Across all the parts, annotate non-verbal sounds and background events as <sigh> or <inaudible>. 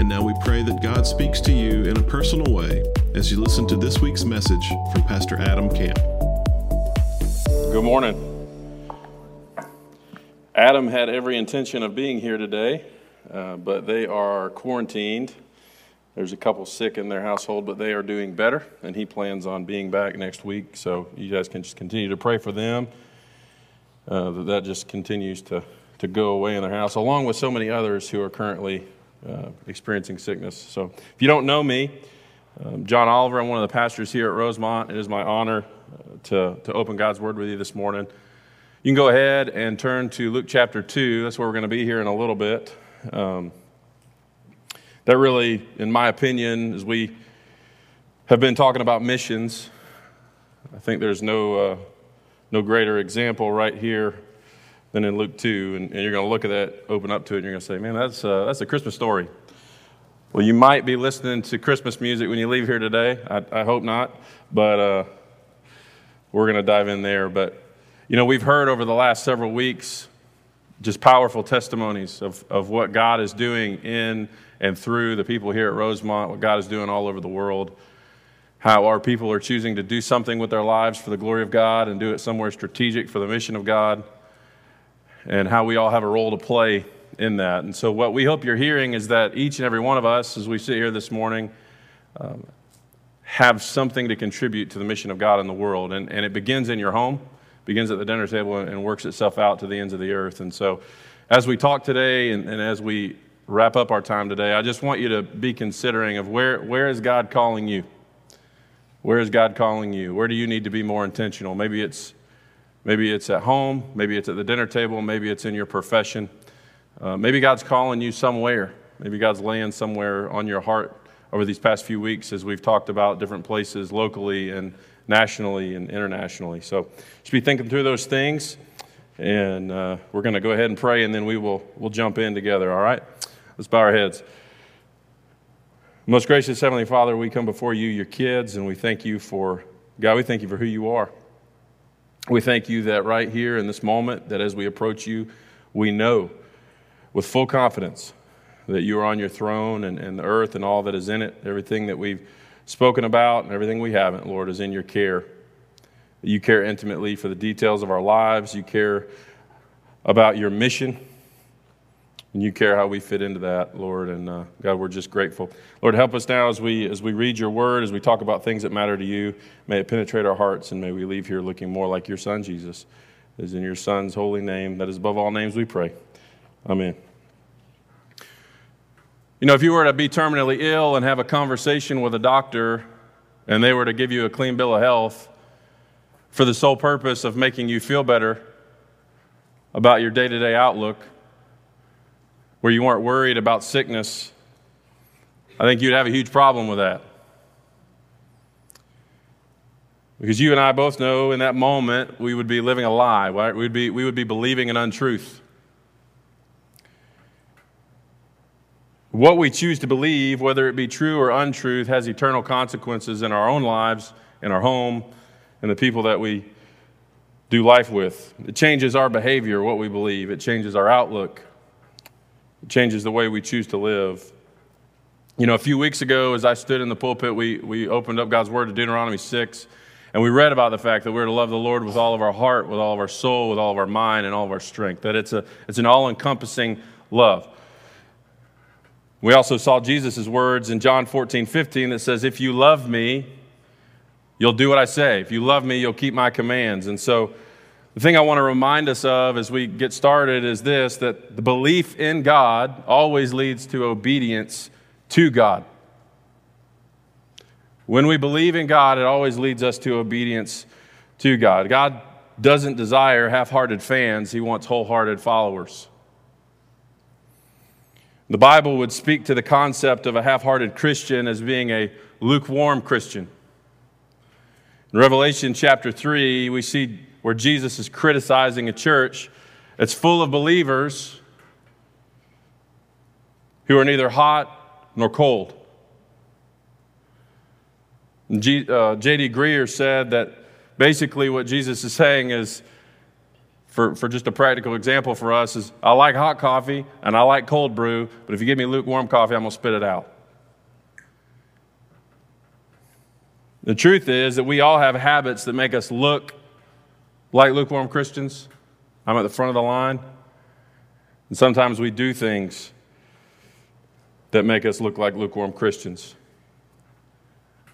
And now we pray that God speaks to you in a personal way as you listen to this week's message from Pastor Adam Camp. Good morning. Adam had every intention of being here today, uh, but they are quarantined. There's a couple sick in their household, but they are doing better, and he plans on being back next week. So you guys can just continue to pray for them. Uh, that that just continues to, to go away in their house, along with so many others who are currently uh, experiencing sickness. So, if you don't know me, um, John Oliver, I'm one of the pastors here at Rosemont. It is my honor uh, to, to open God's Word with you this morning. You can go ahead and turn to Luke chapter 2. That's where we're going to be here in a little bit. Um, that really, in my opinion, as we have been talking about missions, I think there's no, uh, no greater example right here than in Luke 2. And, and you're going to look at that, open up to it, and you're going to say, man, that's, uh, that's a Christmas story. Well, you might be listening to Christmas music when you leave here today. I, I hope not. But uh, we're going to dive in there. But, you know, we've heard over the last several weeks just powerful testimonies of, of what God is doing in and through the people here at Rosemont, what God is doing all over the world how our people are choosing to do something with their lives for the glory of God and do it somewhere strategic for the mission of God and how we all have a role to play in that. And so, what we hope you're hearing is that each and every one of us, as we sit here this morning, um, have something to contribute to the mission of God in the world. And, and it begins in your home, begins at the dinner table, and works itself out to the ends of the earth. And so, as we talk today and, and as we wrap up our time today, I just want you to be considering of where, where is God calling you? Where is God calling you? Where do you need to be more intentional? Maybe it's Maybe it's at home, maybe it's at the dinner table, maybe it's in your profession. Uh, maybe God's calling you somewhere. Maybe God's laying somewhere on your heart over these past few weeks as we've talked about different places locally and nationally and internationally. So just be thinking through those things. And uh, we're going to go ahead and pray, and then we will we'll jump in together, all right? Let's bow our heads. Most gracious Heavenly Father, we come before you, your kids, and we thank you for, God, we thank you for who you are. We thank you that right here in this moment, that as we approach you, we know with full confidence that you are on your throne and, and the earth and all that is in it, everything that we've spoken about and everything we haven't, Lord, is in your care. You care intimately for the details of our lives. You care about your mission. And you care how we fit into that, Lord. And uh, God, we're just grateful. Lord, help us now as we, as we read your word, as we talk about things that matter to you. May it penetrate our hearts, and may we leave here looking more like your son, Jesus. It is in your son's holy name, that is above all names, we pray. Amen. You know, if you were to be terminally ill and have a conversation with a doctor, and they were to give you a clean bill of health for the sole purpose of making you feel better about your day to day outlook, where you weren't worried about sickness, I think you'd have a huge problem with that. Because you and I both know in that moment we would be living a lie, right? We'd be, we would be believing an untruth. What we choose to believe, whether it be true or untruth, has eternal consequences in our own lives, in our home, and the people that we do life with. It changes our behavior, what we believe, it changes our outlook. It changes the way we choose to live. You know, a few weeks ago, as I stood in the pulpit, we, we opened up God's Word to Deuteronomy 6, and we read about the fact that we're to love the Lord with all of our heart, with all of our soul, with all of our mind, and all of our strength. That it's, a, it's an all encompassing love. We also saw Jesus' words in John 14, 15 that says, If you love me, you'll do what I say. If you love me, you'll keep my commands. And so, the thing I want to remind us of as we get started is this that the belief in God always leads to obedience to God. When we believe in God, it always leads us to obedience to God. God doesn't desire half hearted fans, He wants wholehearted followers. The Bible would speak to the concept of a half hearted Christian as being a lukewarm Christian. In Revelation chapter 3, we see where Jesus is criticizing a church that's full of believers who are neither hot nor cold. J.D. Uh, Greear said that basically what Jesus is saying is, for, for just a practical example for us, is I like hot coffee and I like cold brew, but if you give me lukewarm coffee, I'm going to spit it out. The truth is that we all have habits that make us look like lukewarm Christians. I'm at the front of the line. And sometimes we do things that make us look like lukewarm Christians.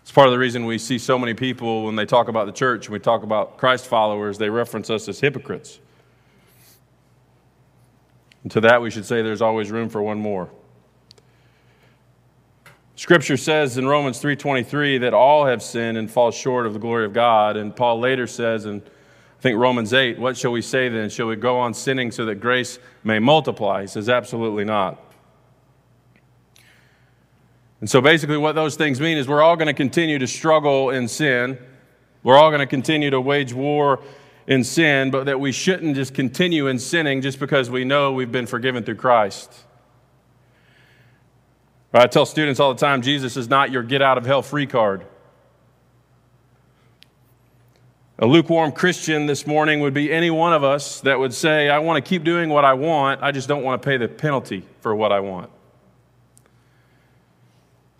It's part of the reason we see so many people when they talk about the church, we talk about Christ followers, they reference us as hypocrites. And to that, we should say there's always room for one more. Scripture says in Romans 3:23 that all have sinned and fall short of the glory of God, and Paul later says in think Romans 8, what shall we say then? Shall we go on sinning so that grace may multiply? He says absolutely not. And so basically, what those things mean is we're all going to continue to struggle in sin. We're all going to continue to wage war in sin, but that we shouldn't just continue in sinning just because we know we've been forgiven through Christ. I tell students all the time Jesus is not your get out of hell free card. A lukewarm Christian this morning would be any one of us that would say, I want to keep doing what I want, I just don't want to pay the penalty for what I want.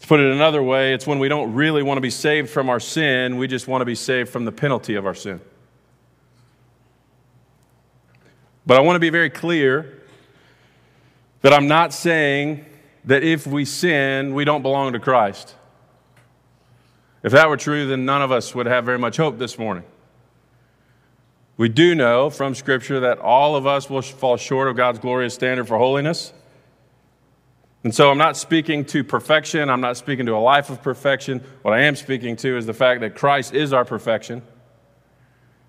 To put it another way, it's when we don't really want to be saved from our sin, we just want to be saved from the penalty of our sin. But I want to be very clear that I'm not saying that if we sin, we don't belong to Christ. If that were true, then none of us would have very much hope this morning. We do know from Scripture that all of us will fall short of God's glorious standard for holiness. And so I'm not speaking to perfection. I'm not speaking to a life of perfection. What I am speaking to is the fact that Christ is our perfection.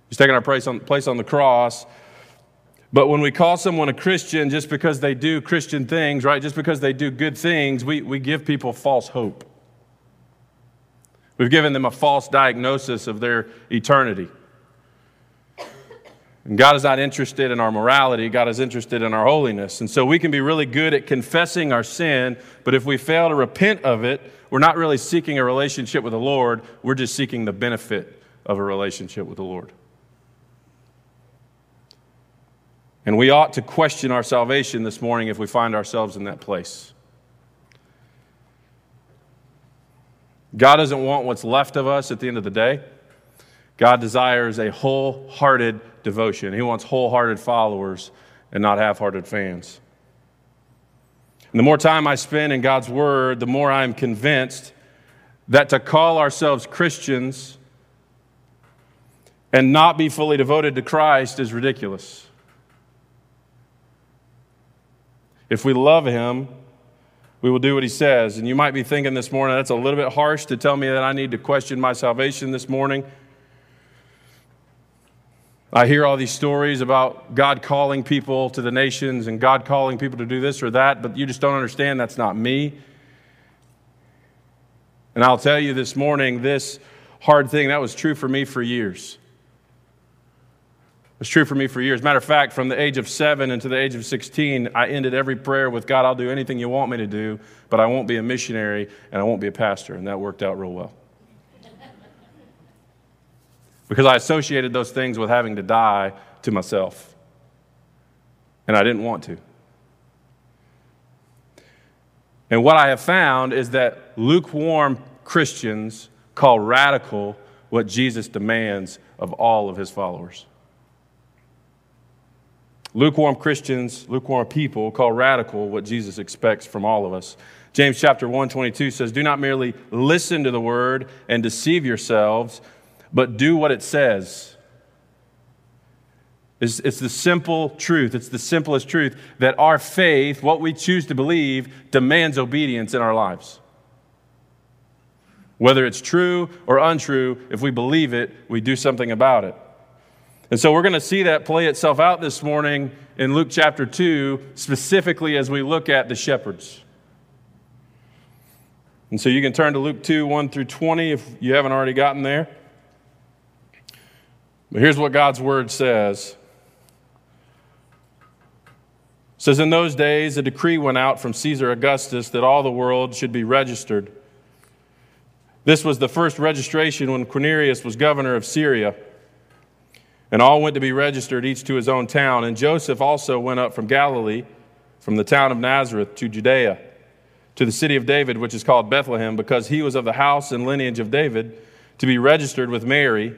He's taken our place on, place on the cross. But when we call someone a Christian just because they do Christian things, right, just because they do good things, we, we give people false hope. We've given them a false diagnosis of their eternity. And God is not interested in our morality, God is interested in our holiness. And so we can be really good at confessing our sin, but if we fail to repent of it, we're not really seeking a relationship with the Lord, we're just seeking the benefit of a relationship with the Lord. And we ought to question our salvation this morning if we find ourselves in that place. God doesn't want what's left of us at the end of the day. God desires a wholehearted devotion. He wants wholehearted followers and not half hearted fans. And the more time I spend in God's Word, the more I'm convinced that to call ourselves Christians and not be fully devoted to Christ is ridiculous. If we love Him, we will do what He says. And you might be thinking this morning, that's a little bit harsh to tell me that I need to question my salvation this morning. I hear all these stories about God calling people to the nations and God calling people to do this or that, but you just don't understand that's not me. And I'll tell you this morning, this hard thing, that was true for me for years. It was true for me for years. Matter of fact, from the age of seven until the age of 16, I ended every prayer with God, I'll do anything you want me to do, but I won't be a missionary and I won't be a pastor. And that worked out real well because I associated those things with having to die to myself. And I didn't want to. And what I have found is that lukewarm Christians call radical what Jesus demands of all of his followers. Lukewarm Christians, lukewarm people call radical what Jesus expects from all of us. James chapter 1 22 says, Do not merely listen to the word and deceive yourselves but do what it says. It's, it's, the simple truth, it's the simplest truth that our faith, what we choose to believe, demands obedience in our lives. Whether it's true or untrue, if we believe it, we do something about it. And so we're going to see that play itself out this morning in Luke chapter 2, specifically as we look at the shepherds. And so you can turn to Luke 2 1 through 20 if you haven't already gotten there. But here's what God's word says. It says, In those days, a decree went out from Caesar Augustus that all the world should be registered. This was the first registration when Quirinius was governor of Syria. And all went to be registered, each to his own town. And Joseph also went up from Galilee, from the town of Nazareth to Judea, to the city of David, which is called Bethlehem, because he was of the house and lineage of David, to be registered with Mary,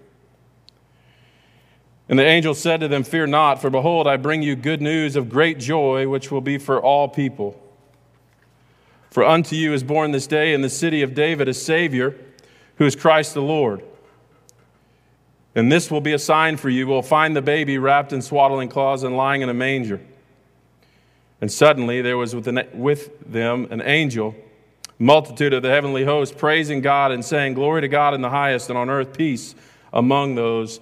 And the angel said to them, Fear not, for behold, I bring you good news of great joy, which will be for all people. For unto you is born this day in the city of David a Savior, who is Christ the Lord. And this will be a sign for you. Will find the baby wrapped in swaddling cloths and lying in a manger. And suddenly there was with them an angel, multitude of the heavenly host, praising God and saying, Glory to God in the highest, and on earth peace among those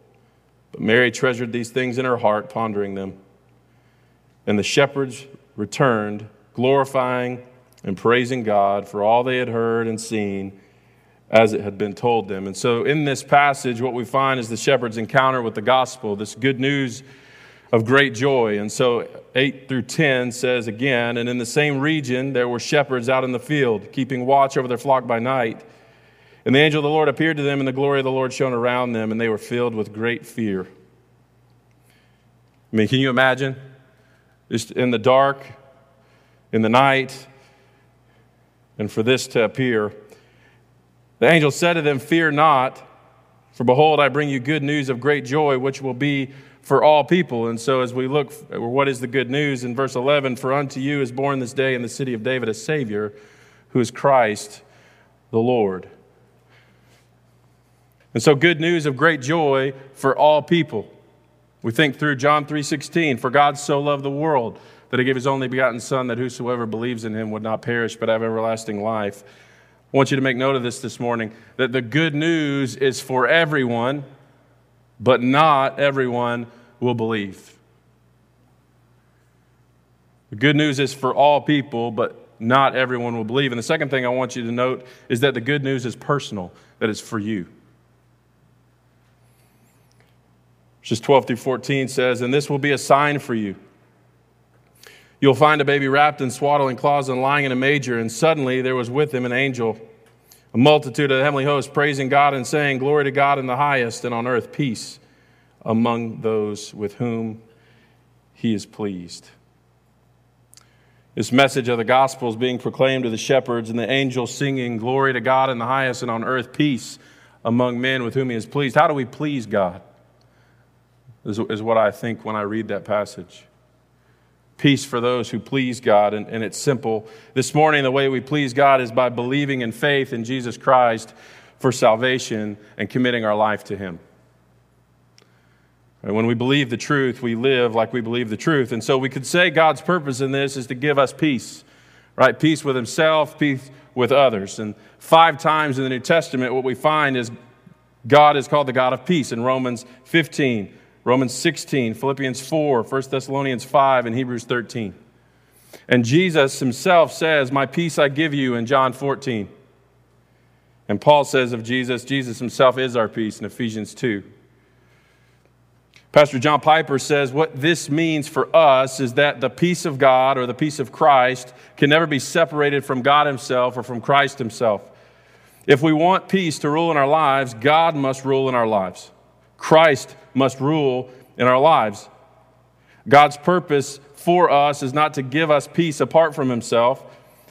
But Mary treasured these things in her heart, pondering them. And the shepherds returned, glorifying and praising God for all they had heard and seen as it had been told them. And so, in this passage, what we find is the shepherds' encounter with the gospel, this good news of great joy. And so 8 through 10 says again, and in the same region there were shepherds out in the field, keeping watch over their flock by night. And the angel of the Lord appeared to them, and the glory of the Lord shone around them, and they were filled with great fear. I mean, can you imagine? Just in the dark, in the night, and for this to appear. The angel said to them, Fear not, for behold, I bring you good news of great joy, which will be for all people. And so, as we look, what is the good news in verse 11? For unto you is born this day in the city of David a Savior, who is Christ the Lord. And so, good news of great joy for all people. We think through John 3:16, for God so loved the world that he gave his only begotten son that whosoever believes in him would not perish but have everlasting life. I want you to make note of this this morning that the good news is for everyone but not everyone will believe. The good news is for all people, but not everyone will believe. And the second thing I want you to note is that the good news is personal, that it's for you. Verses 12 through 14 says, And this will be a sign for you. You'll find a baby wrapped in swaddling cloths and lying in a manger. And suddenly there was with him an angel a multitude of the heavenly hosts praising God and saying, Glory to God in the highest, and on earth peace among those with whom he is pleased. This message of the gospel is being proclaimed to the shepherds, and the angels singing, Glory to God in the highest, and on earth peace among men with whom he is pleased. How do we please God? Is, is what I think when I read that passage peace for those who please God. And, and, it's simple. This morning, the way we please God is by believing in faith in Jesus Christ for salvation and committing our life to Him. And when we believe the truth, we live like we believe the truth. And so we could say God's purpose in this is to give us peace, right? Peace with Himself, peace with others. And five times in the New Testament, what we find is God is called the God of peace in Romans 15. Romans 16, Philippians 4, 1 Thessalonians 5, and Hebrews 13. And Jesus himself says, My peace I give you in John 14. And Paul says of Jesus, Jesus himself is our peace in Ephesians 2. Pastor John Piper says what this means for us is that the peace of God or the peace of Christ can never be separated from God Himself or from Christ Himself. If we want peace to rule in our lives, God must rule in our lives. Christ must rule in our lives. God's purpose for us is not to give us peace apart from Himself.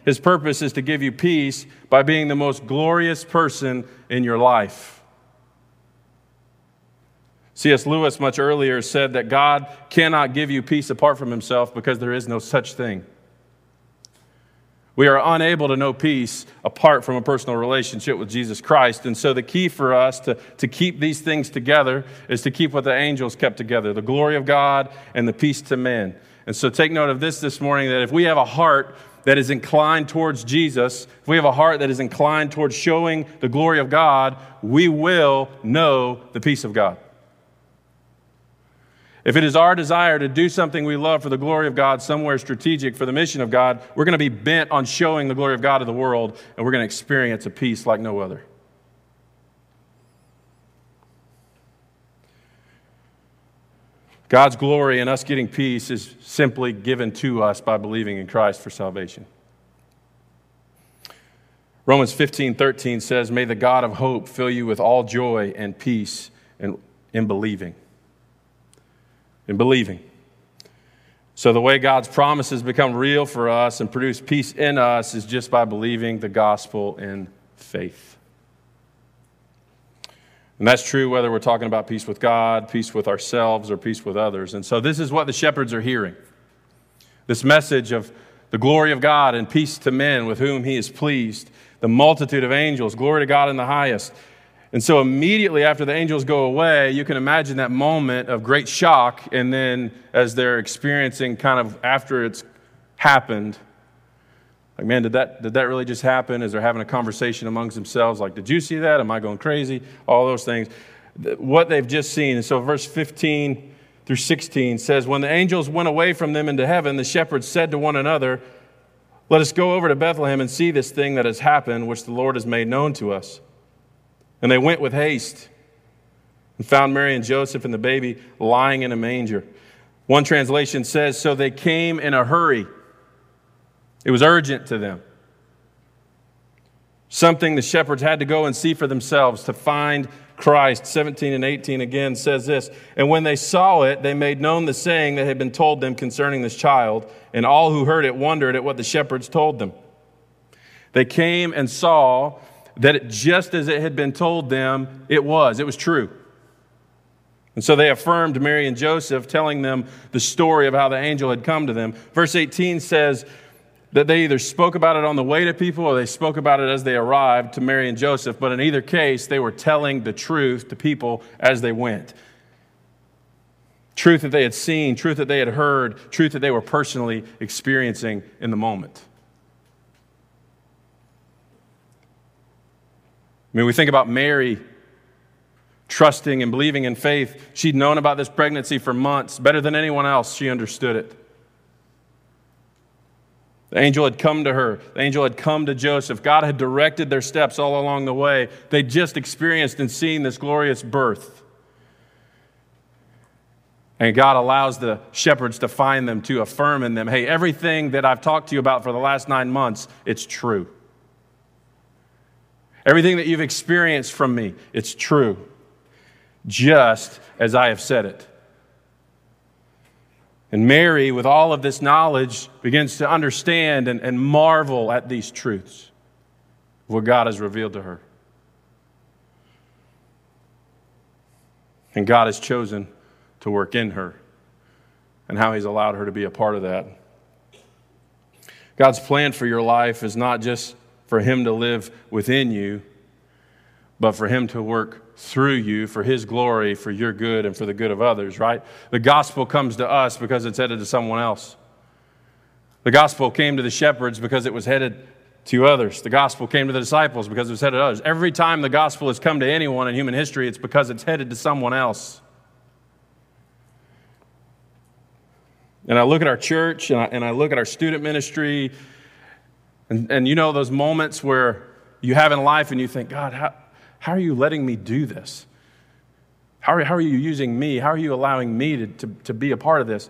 His purpose is to give you peace by being the most glorious person in your life. C.S. Lewis, much earlier, said that God cannot give you peace apart from Himself because there is no such thing. We are unable to know peace apart from a personal relationship with Jesus Christ. And so, the key for us to, to keep these things together is to keep what the angels kept together the glory of God and the peace to men. And so, take note of this this morning that if we have a heart that is inclined towards Jesus, if we have a heart that is inclined towards showing the glory of God, we will know the peace of God. If it is our desire to do something we love for the glory of God, somewhere strategic for the mission of God, we're going to be bent on showing the glory of God to the world, and we're going to experience a peace like no other. God's glory and us getting peace is simply given to us by believing in Christ for salvation. Romans 15, 13 says, May the God of hope fill you with all joy and peace in, in believing in believing. So, the way God's promises become real for us and produce peace in us is just by believing the gospel in faith. And that's true whether we're talking about peace with God, peace with ourselves, or peace with others. And so, this is what the shepherds are hearing this message of the glory of God and peace to men with whom he is pleased, the multitude of angels, glory to God in the highest. And so, immediately after the angels go away, you can imagine that moment of great shock. And then, as they're experiencing kind of after it's happened, like, man, did that, did that really just happen? As they're having a conversation amongst themselves, like, did you see that? Am I going crazy? All those things. What they've just seen. And so, verse 15 through 16 says, When the angels went away from them into heaven, the shepherds said to one another, Let us go over to Bethlehem and see this thing that has happened, which the Lord has made known to us. And they went with haste and found Mary and Joseph and the baby lying in a manger. One translation says, So they came in a hurry. It was urgent to them. Something the shepherds had to go and see for themselves to find Christ. 17 and 18 again says this And when they saw it, they made known the saying that had been told them concerning this child, and all who heard it wondered at what the shepherds told them. They came and saw that it, just as it had been told them, it was. It was true. And so they affirmed Mary and Joseph, telling them the story of how the angel had come to them. Verse 18 says that they either spoke about it on the way to people or they spoke about it as they arrived to Mary and Joseph. But in either case, they were telling the truth to people as they went. Truth that they had seen, truth that they had heard, truth that they were personally experiencing in the moment. I mean, we think about Mary trusting and believing in faith. She'd known about this pregnancy for months. Better than anyone else, she understood it. The angel had come to her. The angel had come to Joseph. God had directed their steps all along the way. They just experienced and seen this glorious birth. And God allows the shepherds to find them, to affirm in them hey, everything that I've talked to you about for the last nine months, it's true. Everything that you've experienced from me, it's true, just as I have said it. And Mary, with all of this knowledge, begins to understand and, and marvel at these truths, what God has revealed to her. And God has chosen to work in her, and how He's allowed her to be a part of that. God's plan for your life is not just for Him to live within you, but for Him to work through you for His glory, for your good, and for the good of others, right? The gospel comes to us because it's headed to someone else. The gospel came to the shepherds because it was headed to others. The gospel came to the disciples because it was headed to others. Every time the gospel has come to anyone in human history, it's because it's headed to someone else. And I look at our church and I, and I look at our student ministry and, and you know those moments where you have in life and you think, God, how, how are you letting me do this? How are, how are you using me? How are you allowing me to, to, to be a part of this?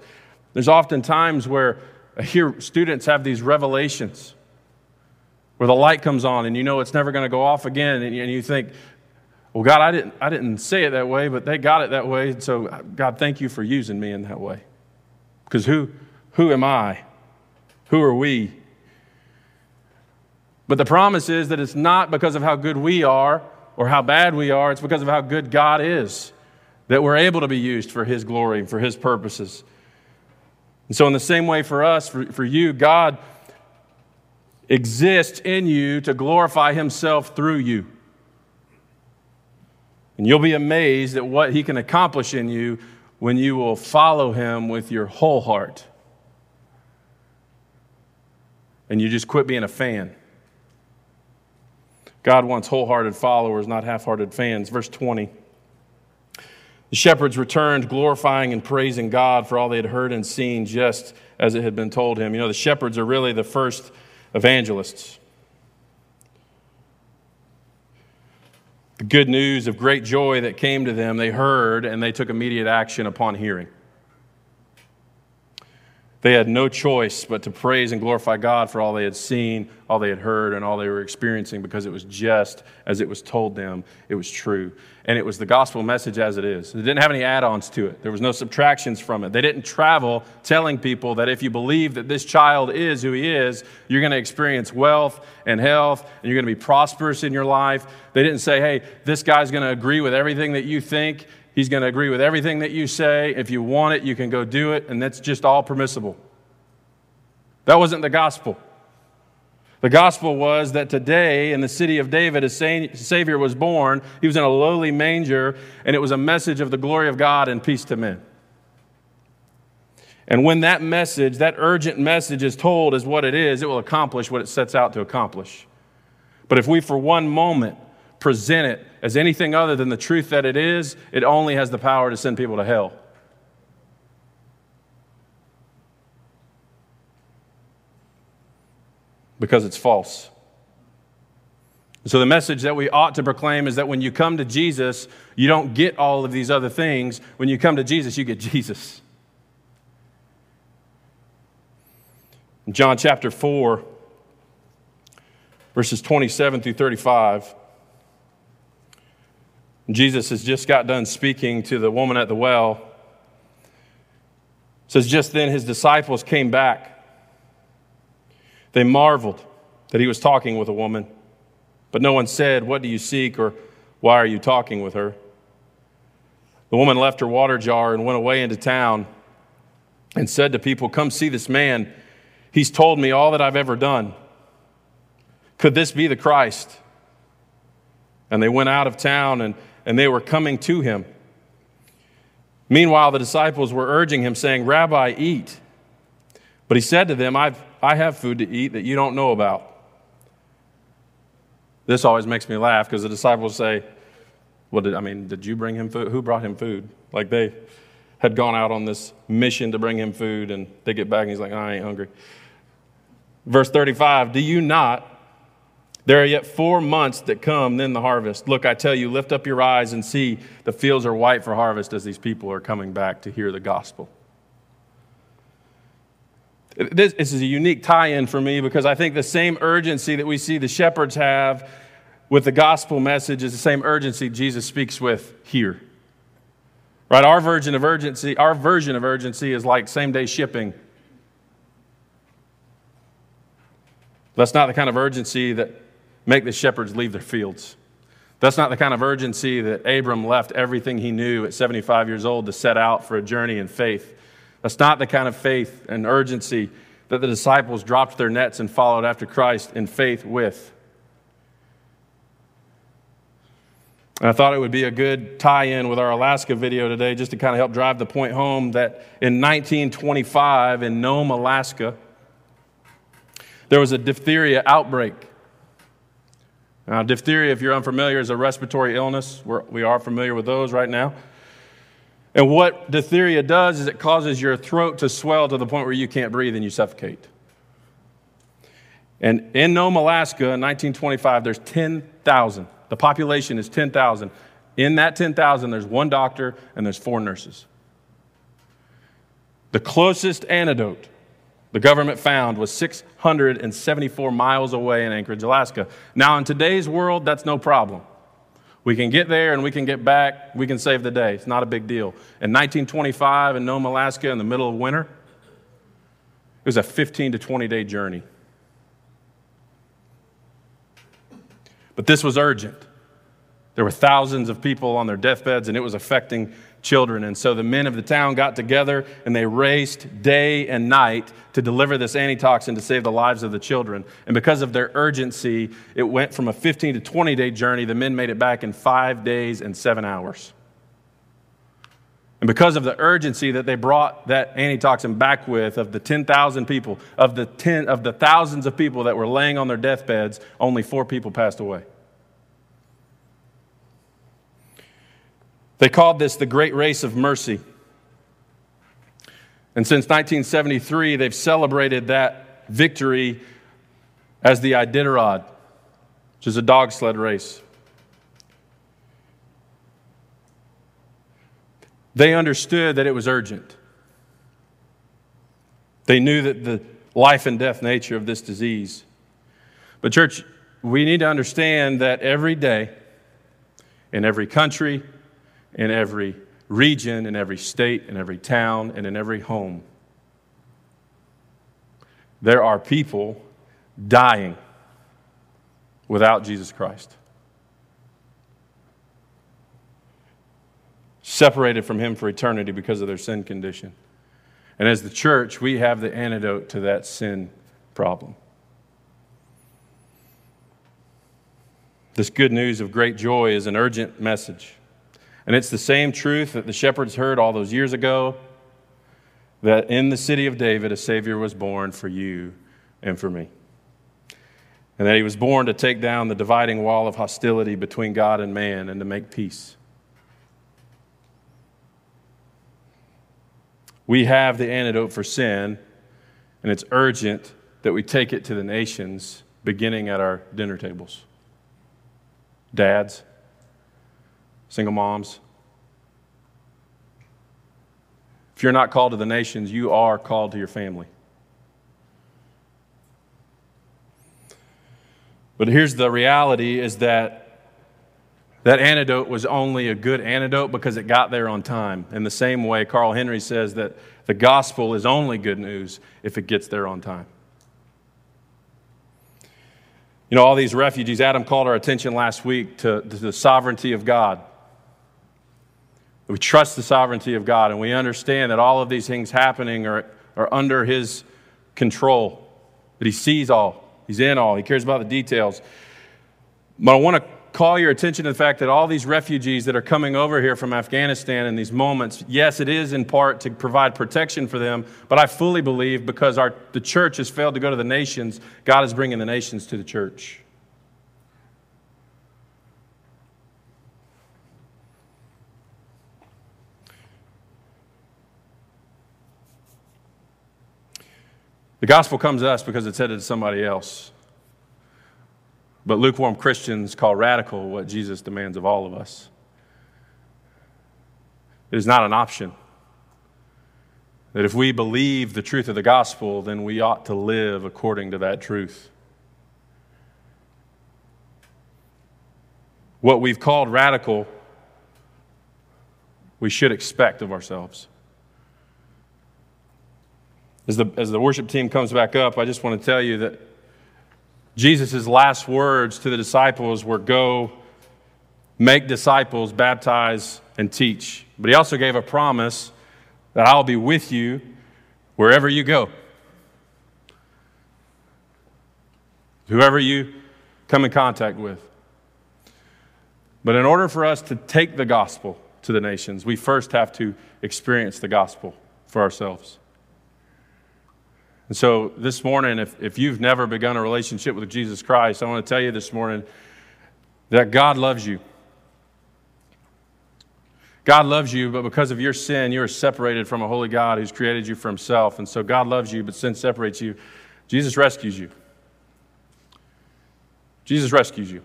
There's often times where I hear students have these revelations where the light comes on and you know it's never going to go off again, and you think, Well, God, I didn't, I didn't say it that way, but they got it that way. So, God, thank you for using me in that way. Because who, who am I? Who are we? But the promise is that it's not because of how good we are or how bad we are, it's because of how good God is that we're able to be used for His glory and for His purposes. And so, in the same way for us, for, for you, God exists in you to glorify Himself through you. And you'll be amazed at what He can accomplish in you when you will follow Him with your whole heart. And you just quit being a fan. God wants wholehearted followers, not half hearted fans. Verse 20. The shepherds returned, glorifying and praising God for all they had heard and seen, just as it had been told him. You know, the shepherds are really the first evangelists. The good news of great joy that came to them, they heard and they took immediate action upon hearing. They had no choice but to praise and glorify God for all they had seen, all they had heard, and all they were experiencing because it was just as it was told them. It was true. And it was the gospel message as it is. It didn't have any add ons to it, there was no subtractions from it. They didn't travel telling people that if you believe that this child is who he is, you're going to experience wealth and health, and you're going to be prosperous in your life. They didn't say, hey, this guy's going to agree with everything that you think He's going to agree with everything that you say. If you want it, you can go do it, and that's just all permissible. That wasn't the gospel. The gospel was that today in the city of David, a Savior was born. He was in a lowly manger, and it was a message of the glory of God and peace to men. And when that message, that urgent message, is told as what it is, it will accomplish what it sets out to accomplish. But if we, for one moment, present it as anything other than the truth that it is, it only has the power to send people to hell. Because it's false. So, the message that we ought to proclaim is that when you come to Jesus, you don't get all of these other things. When you come to Jesus, you get <laughs> Jesus. In John chapter 4, verses 27 through 35. Jesus has just got done speaking to the woman at the well. It says, Just then his disciples came back. They marveled that he was talking with a woman, but no one said, What do you seek? or Why are you talking with her? The woman left her water jar and went away into town and said to people, Come see this man. He's told me all that I've ever done. Could this be the Christ? And they went out of town and and they were coming to him. Meanwhile, the disciples were urging him, saying, Rabbi, eat. But he said to them, I've, I have food to eat that you don't know about. This always makes me laugh because the disciples say, Well, did, I mean, did you bring him food? Who brought him food? Like they had gone out on this mission to bring him food, and they get back and he's like, I ain't hungry. Verse 35 Do you not there are yet four months that come, then the harvest. Look, I tell you, lift up your eyes and see the fields are white for harvest as these people are coming back to hear the gospel. This, this is a unique tie in for me because I think the same urgency that we see the shepherds have with the gospel message is the same urgency Jesus speaks with here. Right? Our version of urgency, our version of urgency is like same day shipping. That's not the kind of urgency that make the shepherds leave their fields. That's not the kind of urgency that Abram left everything he knew at 75 years old to set out for a journey in faith. That's not the kind of faith and urgency that the disciples dropped their nets and followed after Christ in faith with. And I thought it would be a good tie in with our Alaska video today just to kind of help drive the point home that in 1925 in Nome, Alaska, there was a diphtheria outbreak. Now, diphtheria, if you're unfamiliar, is a respiratory illness. We're, we are familiar with those right now. And what diphtheria does is it causes your throat to swell to the point where you can't breathe and you suffocate. And in Nome, Alaska, in 1925, there's 10,000. The population is 10,000. In that 10,000, there's one doctor and there's four nurses. The closest antidote the government found was 674 miles away in Anchorage, Alaska. Now, in today's world, that's no problem. We can get there and we can get back. We can save the day. It's not a big deal. In 1925 in Nome, Alaska, in the middle of winter, it was a 15 to 20 day journey. But this was urgent. There were thousands of people on their deathbeds, and it was affecting children. And so the men of the town got together and they raced day and night to deliver this antitoxin to save the lives of the children. And because of their urgency, it went from a 15 to 20 day journey. The men made it back in five days and seven hours. And because of the urgency that they brought that antitoxin back with, of the 10,000 people, of the, 10, of the thousands of people that were laying on their deathbeds, only four people passed away. They called this the Great Race of Mercy. And since 1973, they've celebrated that victory as the Iditarod, which is a dog sled race. They understood that it was urgent. They knew that the life and death nature of this disease. But, church, we need to understand that every day, in every country, in every region, in every state, in every town, and in every home. There are people dying without Jesus Christ, separated from Him for eternity because of their sin condition. And as the church, we have the antidote to that sin problem. This good news of great joy is an urgent message. And it's the same truth that the shepherds heard all those years ago that in the city of David a Savior was born for you and for me. And that he was born to take down the dividing wall of hostility between God and man and to make peace. We have the antidote for sin, and it's urgent that we take it to the nations beginning at our dinner tables. Dads, single moms. If you're not called to the nations, you are called to your family. But here's the reality is that that antidote was only a good antidote because it got there on time. In the same way, Carl Henry says that the gospel is only good news if it gets there on time. You know, all these refugees, Adam called our attention last week to, to the sovereignty of God. We trust the sovereignty of God and we understand that all of these things happening are, are under His control, that He sees all, He's in all, He cares about the details. But I want to call your attention to the fact that all these refugees that are coming over here from Afghanistan in these moments, yes, it is in part to provide protection for them, but I fully believe because our, the church has failed to go to the nations, God is bringing the nations to the church. The gospel comes to us because it's headed to somebody else. But lukewarm Christians call radical what Jesus demands of all of us. It is not an option. That if we believe the truth of the gospel, then we ought to live according to that truth. What we've called radical, we should expect of ourselves. As the, as the worship team comes back up, I just want to tell you that Jesus' last words to the disciples were go, make disciples, baptize, and teach. But he also gave a promise that I'll be with you wherever you go. Whoever you come in contact with. But in order for us to take the gospel to the nations, we first have to experience the gospel for ourselves. And so this morning, if, if you've never begun a relationship with Jesus Christ, I want to tell you this morning that God loves you. God loves you, but because of your sin, you are separated from a holy God who's created you for himself. And so God loves you, but sin separates you. Jesus rescues you. Jesus rescues you.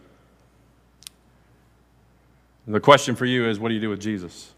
And the question for you is what do you do with Jesus?